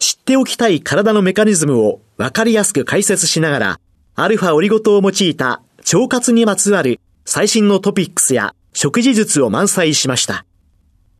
知っておきたい体のメカニズムを分かりやすく解説しながら、アルファオリゴ糖を用いた腸活にまつわる最新のトピックスや食事術を満載しました。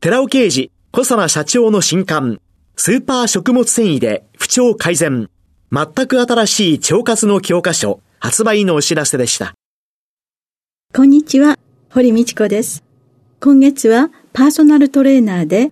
寺尾刑事、小佐社長の新刊、スーパー食物繊維で不調改善。全く新しい腸活の教科書発売のお知らせでした。こんにちは、堀道子です。今月はパーソナルトレーナーで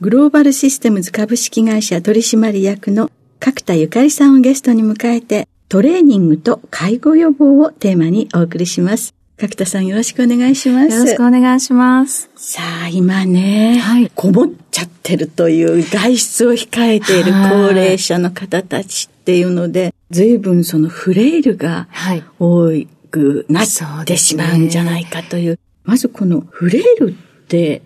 グローバルシステムズ株式会社取締役の角田ゆかりさんをゲストに迎えてトレーニングと介護予防をテーマにお送りします。角田さんよろしくお願いします。よろしくお願いします。さあ、今ね、はい、こもっちゃってるという外出を控えている高齢者の方たちっていうので、随分そのフレイルが多くなってしまうんじゃないかという。うね、まずこのフレイルって、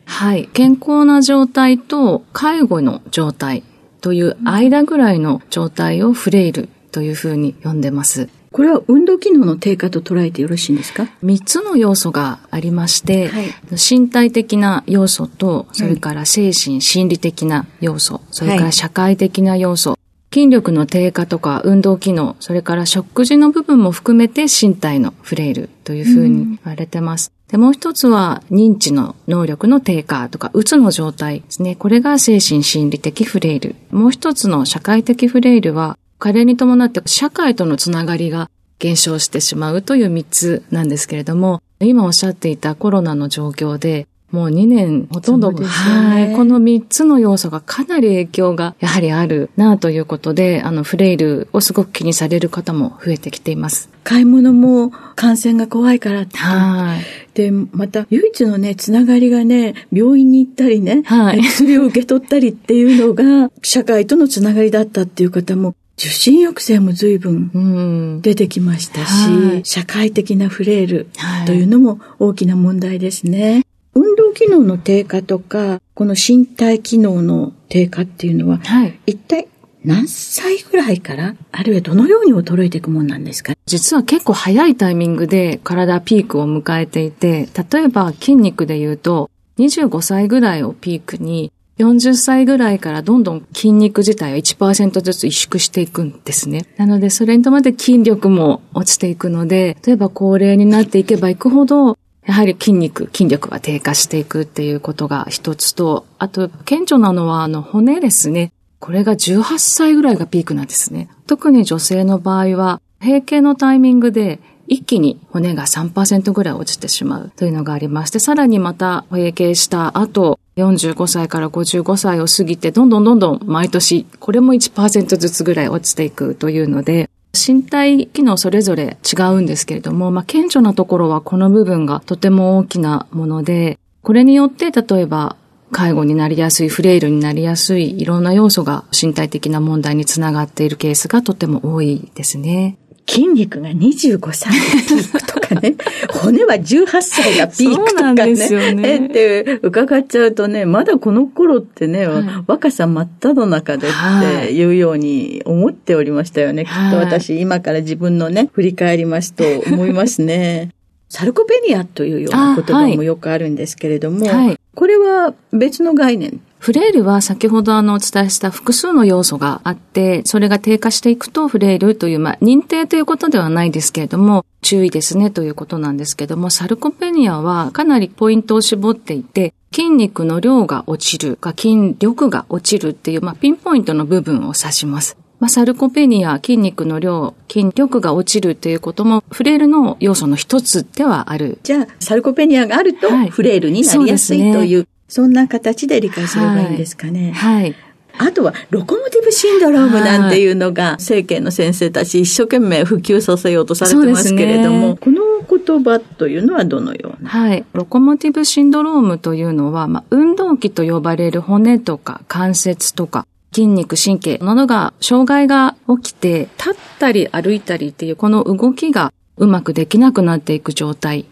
はい。健康な状態と介護の状態という間ぐらいの状態をフレイルというふうに呼んでます。これは運動機能の低下と捉えてよろしいんですか？三つの要素がありまして、はい、身体的な要素と、それから精神、心理的な要素、それから社会的な要素、筋力の低下とか運動機能、それから食事の部分も含めて身体のフレイルというふうに言われてます。で、もう一つは認知の能力の低下とか、うつの状態ですね。これが精神心理的フレイル。もう一つの社会的フレイルは、加齢に伴って社会とのつながりが減少してしまうという3つなんですけれども、今おっしゃっていたコロナの状況で、もう2年ほとんど、ね、はい。この3つの要素がかなり影響がやはりあるなということで、あのフレイルをすごく気にされる方も増えてきています。買い物も感染が怖いからって。はい。で、また唯一のね、つながりがね、病院に行ったりね、はい。薬を受け取ったりっていうのが、社会とのつながりだったっていう方も受診抑制も随分出てきましたし、はい、社会的なフレイルというのも大きな問題ですね。機能の低下とか、この身体機能の低下っていうのは、はい、一体何歳ぐらいからあるいはどのように衰えていくもんなんですか？実は結構早いタイミングで体ピークを迎えていて、例えば筋肉で言うと、25歳ぐらいをピークに40歳ぐらいからどんどん筋肉自体は1%ずつ萎縮していくんですね。なので、それに伴って筋力も落ちていくので、例えば高齢になっていけばいくほど、やはり筋肉、筋力が低下していくっていうことが一つと、あと、顕著なのは、あの、骨ですね。これが18歳ぐらいがピークなんですね。特に女性の場合は、閉経のタイミングで一気に骨が3%ぐらい落ちてしまうというのがありまして、さらにまた閉経した後、45歳から55歳を過ぎて、どんどんどんどん毎年、これも1%ずつぐらい落ちていくというので、身体機能それぞれ違うんですけれども、まあ、顕著なところはこの部分がとても大きなもので、これによって例えば介護になりやすい、フレイルになりやすい、いろんな要素が身体的な問題につながっているケースがとても多いですね。筋肉が25歳がピークとかね、骨は18歳がピークとかね。そうなんですよね。って伺っちゃうとね、まだこの頃ってね、はい、若さ真っ只中でっていうように思っておりましたよね。はい、きっと私、今から自分のね、振り返りますと思いますね。サルコペニアというような言葉もよくあるんですけれども、はい、これは別の概念フレイルは先ほどあのお伝えした複数の要素があって、それが低下していくとフレイルという、まあ、認定ということではないですけれども、注意ですねということなんですけども、サルコペニアはかなりポイントを絞っていて、筋肉の量が落ちるか筋力が落ちるっていう、まあ、ピンポイントの部分を指します。まあ、サルコペニア、筋肉の量、筋力が落ちるということも、フレイルの要素の一つではある。じゃあ、サルコペニアがあると、フレイルになりやすい、はい、という、そんな形で理解すればいいんですかね。はい、はい。あとは、ロコモティブシンドロームなんていうのが、政権の先生たち一生懸命普及させようとされてますけれども、ね、この言葉というのはどのような？はい。ロコモティブシンドロームというのは、まあ、運動器と呼ばれる骨とか関節とか、筋肉、神経などが、障害が起きて、立ったり歩いたりっていうこの動きがうまくできなくなっていく状態。を、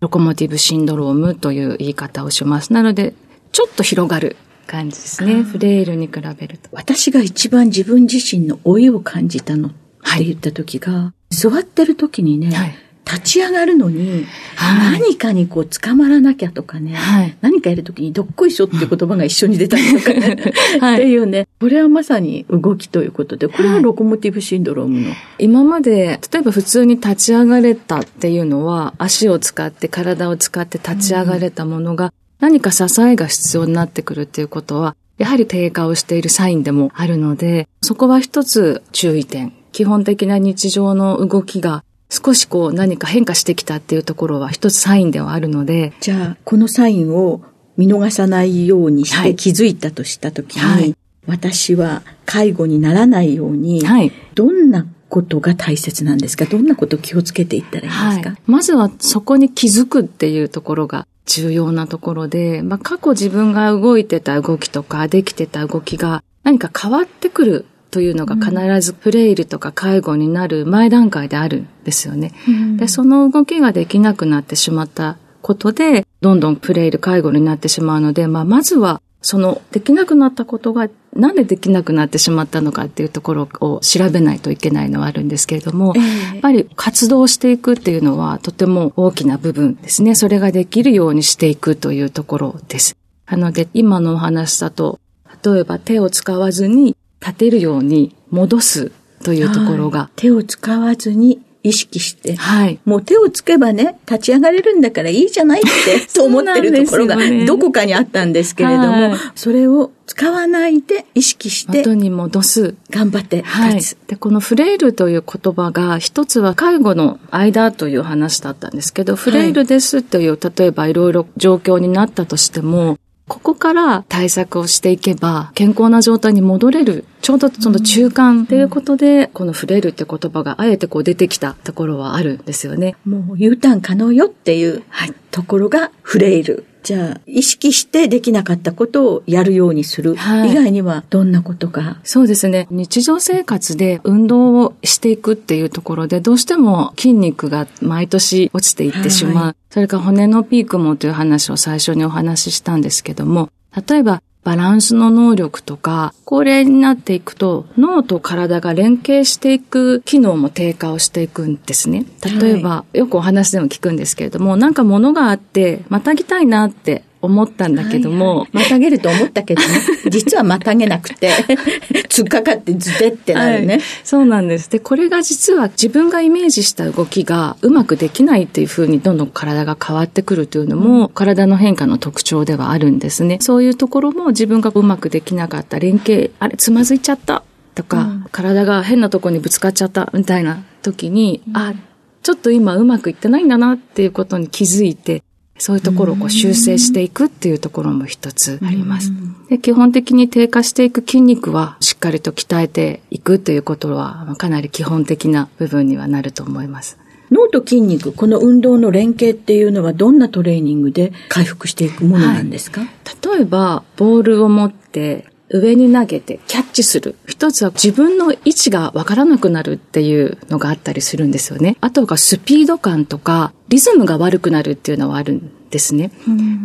ロコモティブシンドロームという言い方をします。なので、ちょっと広がる感じですね。フレイルに比べると。私が一番自分自身の老いを感じたのって言った時が、はい、座ってる時にね、はい立ち上がるのに、何かにこう捕まらなきゃとかね、はい、何かやるときにどっこいしょっていう言葉が一緒に出たりとかね、はい、っていうね、これはまさに動きということで、これはロコモティブシンドロームの。今まで、例えば普通に立ち上がれたっていうのは、足を使って体を使って立ち上がれたものが、何か支えが必要になってくるっていうことは、やはり低下をしているサインでもあるので、そこは一つ注意点。基本的な日常の動きが少しこう何か変化してきたっていうところは一つサインではあるので。じゃあ、このサインを見逃さないようにして気づいたとしたときに、はい、私は介護にならないように、はい、どんなことが大切なんですか？どんなことを気をつけていったらいいですか、はい、まずはそこに気づくっていうところが重要なところで、まあ、過去自分が動いてた動きとかできてた動きが何か変わってくるというのが必ずフレイルとか介護になる前段階であるんですよね。うん、で、その動きができなくなってしまったことで、どんどんフレイル介護になってしまうので、まあ、まずは、その、できなくなったことが、なんでできなくなってしまったのかっていうところを調べないといけないのはあるんですけれども、えー、やっぱり活動していくっていうのはとても大きな部分ですね。それができるようにしていくというところです。なので、今のお話だと、例えば手を使わずに立てるように戻すというところが。手を使わずに意識して。はい。もう手をつけばね、立ち上がれるんだからいいじゃないって、と思ってるところがどこかにあったんですけれども、はい、それを使わないで意識して。元に戻す。頑張ってはい。で、このフレイルという言葉が、一つは介護の間という話だったんですけど、フレイルですという、例えばいろいろ状況になったとしても、ここから対策をしていけば、健康な状態に戻れる。ちょうどその中間っていうことで、この触れるって言葉があえてこう出てきたところはあるんですよね。もう U ターン可能よっていうところが触れる。じゃあ、意識してできなかったことをやるようにする。はい、以外にはどんなことかそうですね。日常生活で運動をしていくっていうところで、どうしても筋肉が毎年落ちていってしまう。はい、それから骨のピークもという話を最初にお話ししたんですけども、例えばバランスの能力とか、高齢になっていくと脳と体が連携していく機能も低下をしていくんですね。例えば、はい、よくお話でも聞くんですけれども、なんか物があって、またぎたいなって思ったんだけども、はいはい、またげると思ったけどね、実はまたげなくて、突っかかってズテってなるね、はい、そうなんです。で、これが実は自分がイメージした動きがうまくできないっていうふうにどんどん体が変わってくるというのも、うん、体の変化の特徴ではあるんですね。そういうところも自分がうまくできなかった連携、あれ、つまずいちゃった。とか、うん、体が変なとこにぶつかっちゃったみたいな時に、うん、あ、ちょっと今うまくいってないんだなっていうことに気づいて、そういうところをこう修正していくっていうところも一つあります。で基本的に低下していく筋肉はしっかりと鍛えていくということはかなり基本的な部分にはなると思います。脳と筋肉、この運動の連携っていうのはどんなトレーニングで回復していくものなんですか、はい、例えば、ボールを持って上に投げてキャッチする。一つは自分の位置がわからなくなるっていうのがあったりするんですよね。あとがスピード感とかリズムが悪くなるっていうのはあるんですね。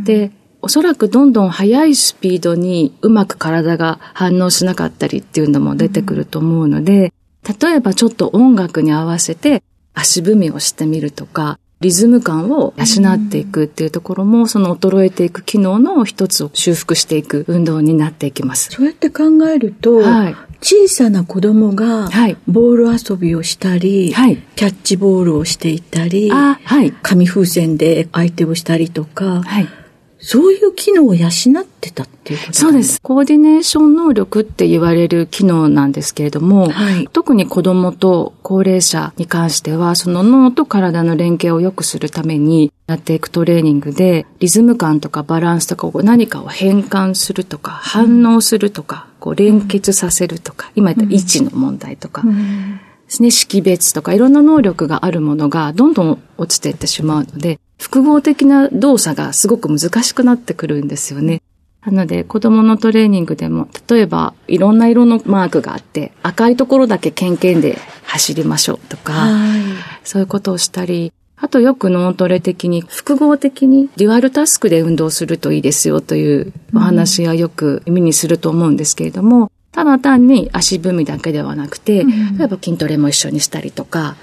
で、おそらくどんどん速いスピードにうまく体が反応しなかったりっていうのも出てくると思うので、例えばちょっと音楽に合わせて足踏みをしてみるとか、リズム感を養っていくっていうところも、その衰えていく機能の一つを修復していく運動になっていきます。そうやって考えると、はい、小さな子供がボール遊びをしたり、はい、キャッチボールをしていたり、はい、紙風船で相手をしたりとか、はいそういう機能を養ってたっていうことそうです。コーディネーション能力って言われる機能なんですけれども、はい、特に子供と高齢者に関しては、その脳と体の連携を良くするためにやっていくトレーニングで、リズム感とかバランスとか何かを変換するとか、反応するとか、こう連結させるとか、今言った位置の問題とか、ですね、識別とかいろんな能力があるものがどんどん落ちていってしまうので、複合的な動作がすごく難しくなってくるんですよね。なので、子供のトレーニングでも、例えば、いろんな色のマークがあって、赤いところだけケンケンで走りましょうとか、そういうことをしたり、あとよく脳トレ的に、複合的にデュアルタスクで運動するといいですよというお話はよく耳にすると思うんですけれども、ただ単に足踏みだけではなくて、例えば筋トレも一緒にしたりとか、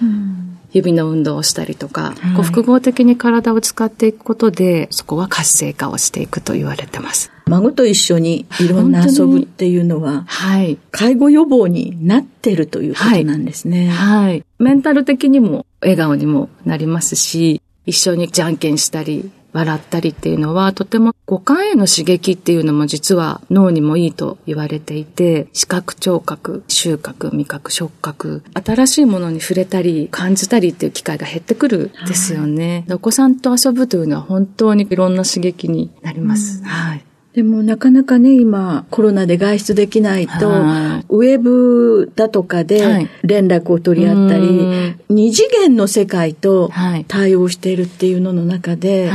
指の運動をしたりとか、こう複合的に体を使っていくことで、そこは活性化をしていくと言われてます。孫と一緒にいろんな遊ぶっていうのは、はい。介護予防になってるということなんですね。はい。はい、メンタル的にも笑顔にもなりますし、一緒にじゃんけんしたり、笑ったりっていうのは、とても五感への刺激っていうのも実は脳にもいいと言われていて、視覚、聴覚、収穫、味覚、触覚、新しいものに触れたり、感じたりっていう機会が減ってくるんですよね。はい、お子さんと遊ぶというのは本当にいろんな刺激になります。うん、はい。でもなかなかね、今コロナで外出できないと、ウェブだとかで連絡を取り合ったり、二次元の世界と対応しているっていうのの中で、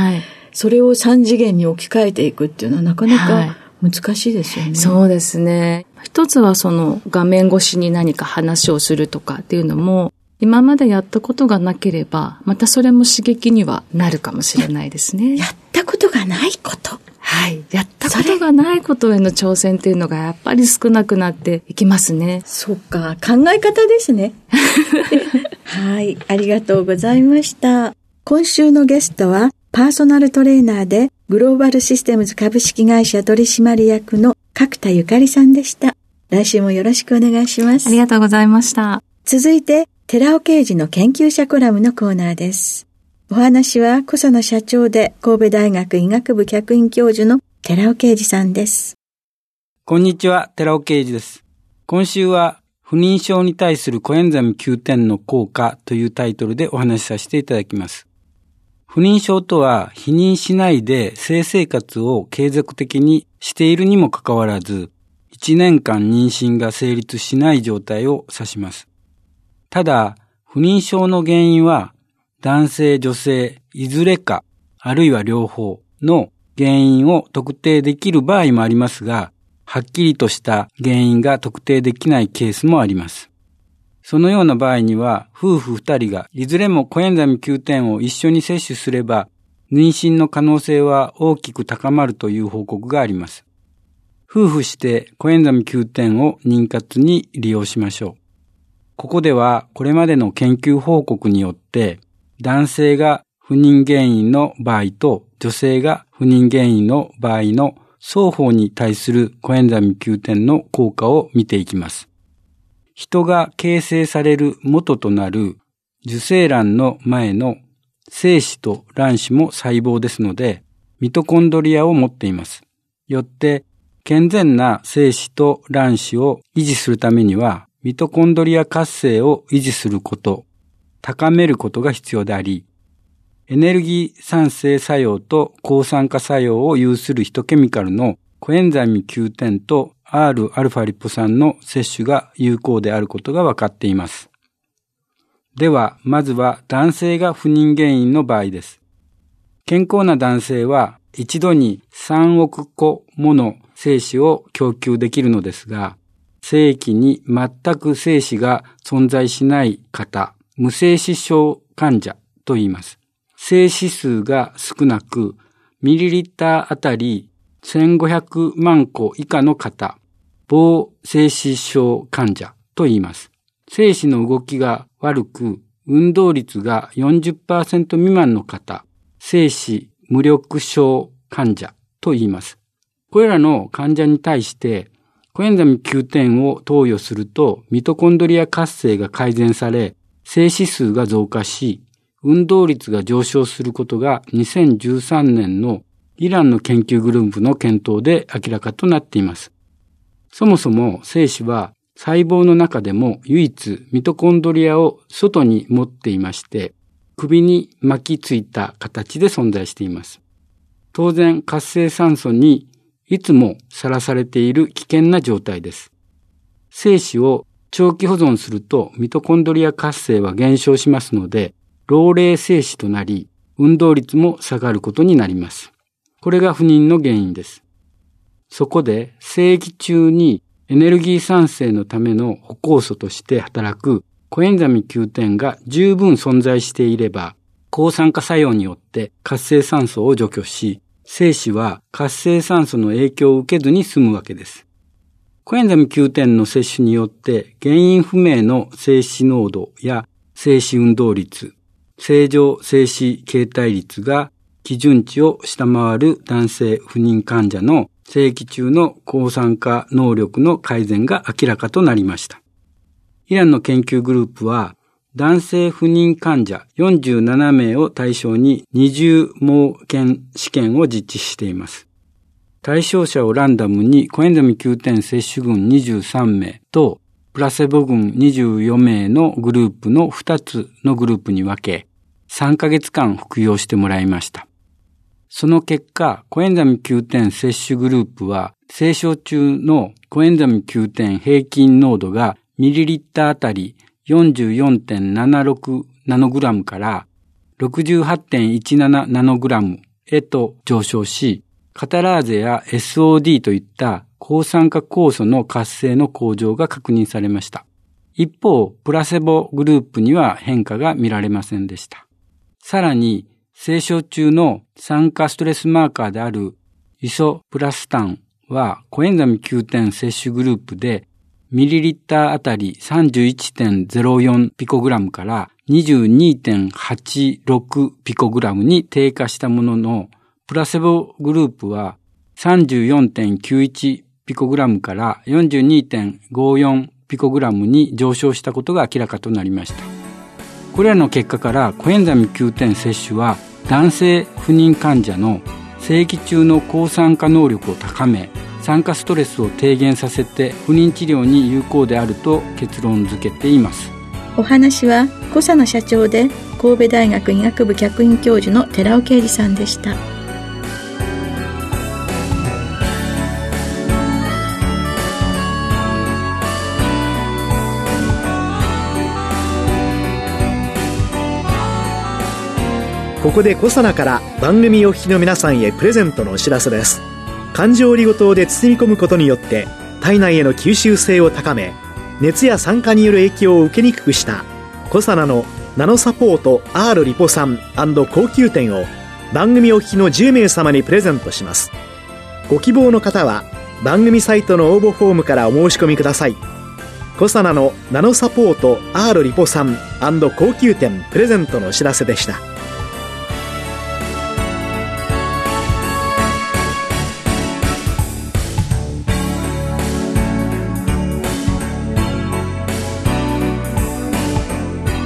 それを三次元に置き換えていくっていうのはなかなか難しいですよね。そうですね。一つはその画面越しに何か話をするとかっていうのも、今までやったことがなければ、またそれも刺激にはなるかもしれないですね。やったことがないこと。はい。やったことがないことへの挑戦っていうのがやっぱり少なくなっていきますね。そっか。考え方ですね。はい。ありがとうございました。今週のゲストは、パーソナルトレーナーでグローバルシステムズ株式会社取締役の角田ゆかりさんでした。来週もよろしくお願いします。ありがとうございました。続いて、寺尾刑事の研究者コラムのコーナーです。お話は、小佐野社長で神戸大学医学部客員教授の寺尾啓二さんです。こんにちは、寺尾啓二です。今週は、不妊症に対するコエンザミ Q10 の効果というタイトルでお話しさせていただきます。不妊症とは、避妊しないで性生活を継続的にしているにもかかわらず、1年間妊娠が成立しない状態を指します。ただ、不妊症の原因は男性、女性、いずれか、あるいは両方の原因を特定できる場合もありますが、はっきりとした原因が特定できないケースもあります。そのような場合には、夫婦二人がいずれもコエンザミ Q10 を一緒に摂取すれば、妊娠の可能性は大きく高まるという報告があります。夫婦してコエンザミ Q10 を妊活に利用しましょう。ここではこれまでの研究報告によって男性が不妊原因の場合と女性が不妊原因の場合の双方に対するコエンザミ Q10 の効果を見ていきます。人が形成される元となる受精卵の前の精子と卵子も細胞ですので、ミトコンドリアを持っています。よって、健全な精子と卵子を維持するためには、ミトコンドリア活性を維持すること高めることが必要であり、エネルギー酸性作用と抗酸化作用を有するヒトケミカルのコエンザイム Q10 と Rα リポ酸の摂取が有効であることが分かっています。では、まずは男性が不妊原因の場合です。健康な男性は一度に3億個もの精子を供給できるのですが、精液に全く精子が存在しない方、無精子症患者と言います。精子数が少なく、ミリリッターあたり1500万個以下の方、防精子症患者と言います。精子の動きが悪く、運動率が40%未満の方、精子無力症患者と言います。これらの患者に対して、コエンザミ Q10 を投与すると、ミトコンドリア活性が改善され、静止数が増加し、運動率が上昇することが2013年のイランの研究グループの検討で明らかとなっています。そもそも精子は細胞の中でも唯一ミトコンドリアを外に持っていまして、首に巻きついた形で存在しています。当然活性酸素にいつもさらされている危険な状態です。精子を長期保存するとミトコンドリア活性は減少しますので、老齢精子となり、運動率も下がることになります。これが不妊の原因です。そこで、生育中にエネルギー産生のための歩行素として働くコエンザミ Q10 が十分存在していれば、抗酸化作用によって活性酸素を除去し、精子は活性酸素の影響を受けずに済むわけです。コエンザミ Q10 の摂取によって原因不明の精子濃度や精子運動率、正常精子形態率が基準値を下回る男性不妊患者の正規中の抗酸化能力の改善が明らかとなりました。イランの研究グループは男性不妊患者47名を対象に二重盲検試験を実施しています。対象者をランダムにコエンザミ9点接種群23名とプラセボ群24名のグループの2つのグループに分け3ヶ月間服用してもらいました。その結果、コエンザミ Q10 摂取グループは、清症中のコエンザミ Q10 平均濃度がミリリッターあたり44.76ナノグラムから68.17ナノグラムへと上昇し、カタラーゼや SOD といった抗酸化酵素の活性の向上が確認されました。一方、プラセボグループには変化が見られませんでした。さらに、清症中の酸化ストレスマーカーであるイソプラスタンはコエンザミ Q10 摂取グループでミリリッターあたり31.04ピコグラムから22.86ピコグラムに低下したものの、プラセボグループは34.91ピコグラムから42.54ピコグラムに上昇したことが明らかとなりました。これらの結果からコエンザミ Q10 摂取は男性不妊患者の正規中の抗酸化能力を高め酸化ストレスを低減させて不妊治療に有効であると結論付けていますお話は小佐野社長で神戸大学医学部客員教授の寺尾啓二さんでした。ここでコサナから番組お聞きの皆さんへプレゼントのお知らせです。環状リゴ糖で包み込むことによって体内への吸収性を高め熱や酸化による影響を受けにくくしたコサナのナノサポート R リポ酸高級店を番組お聞きの10名様にプレゼントします。ご希望の方は番組サイトの応募フォームからお申し込みください。コサナのナノサポート R リポ酸高級店プレゼントのお知らせでした。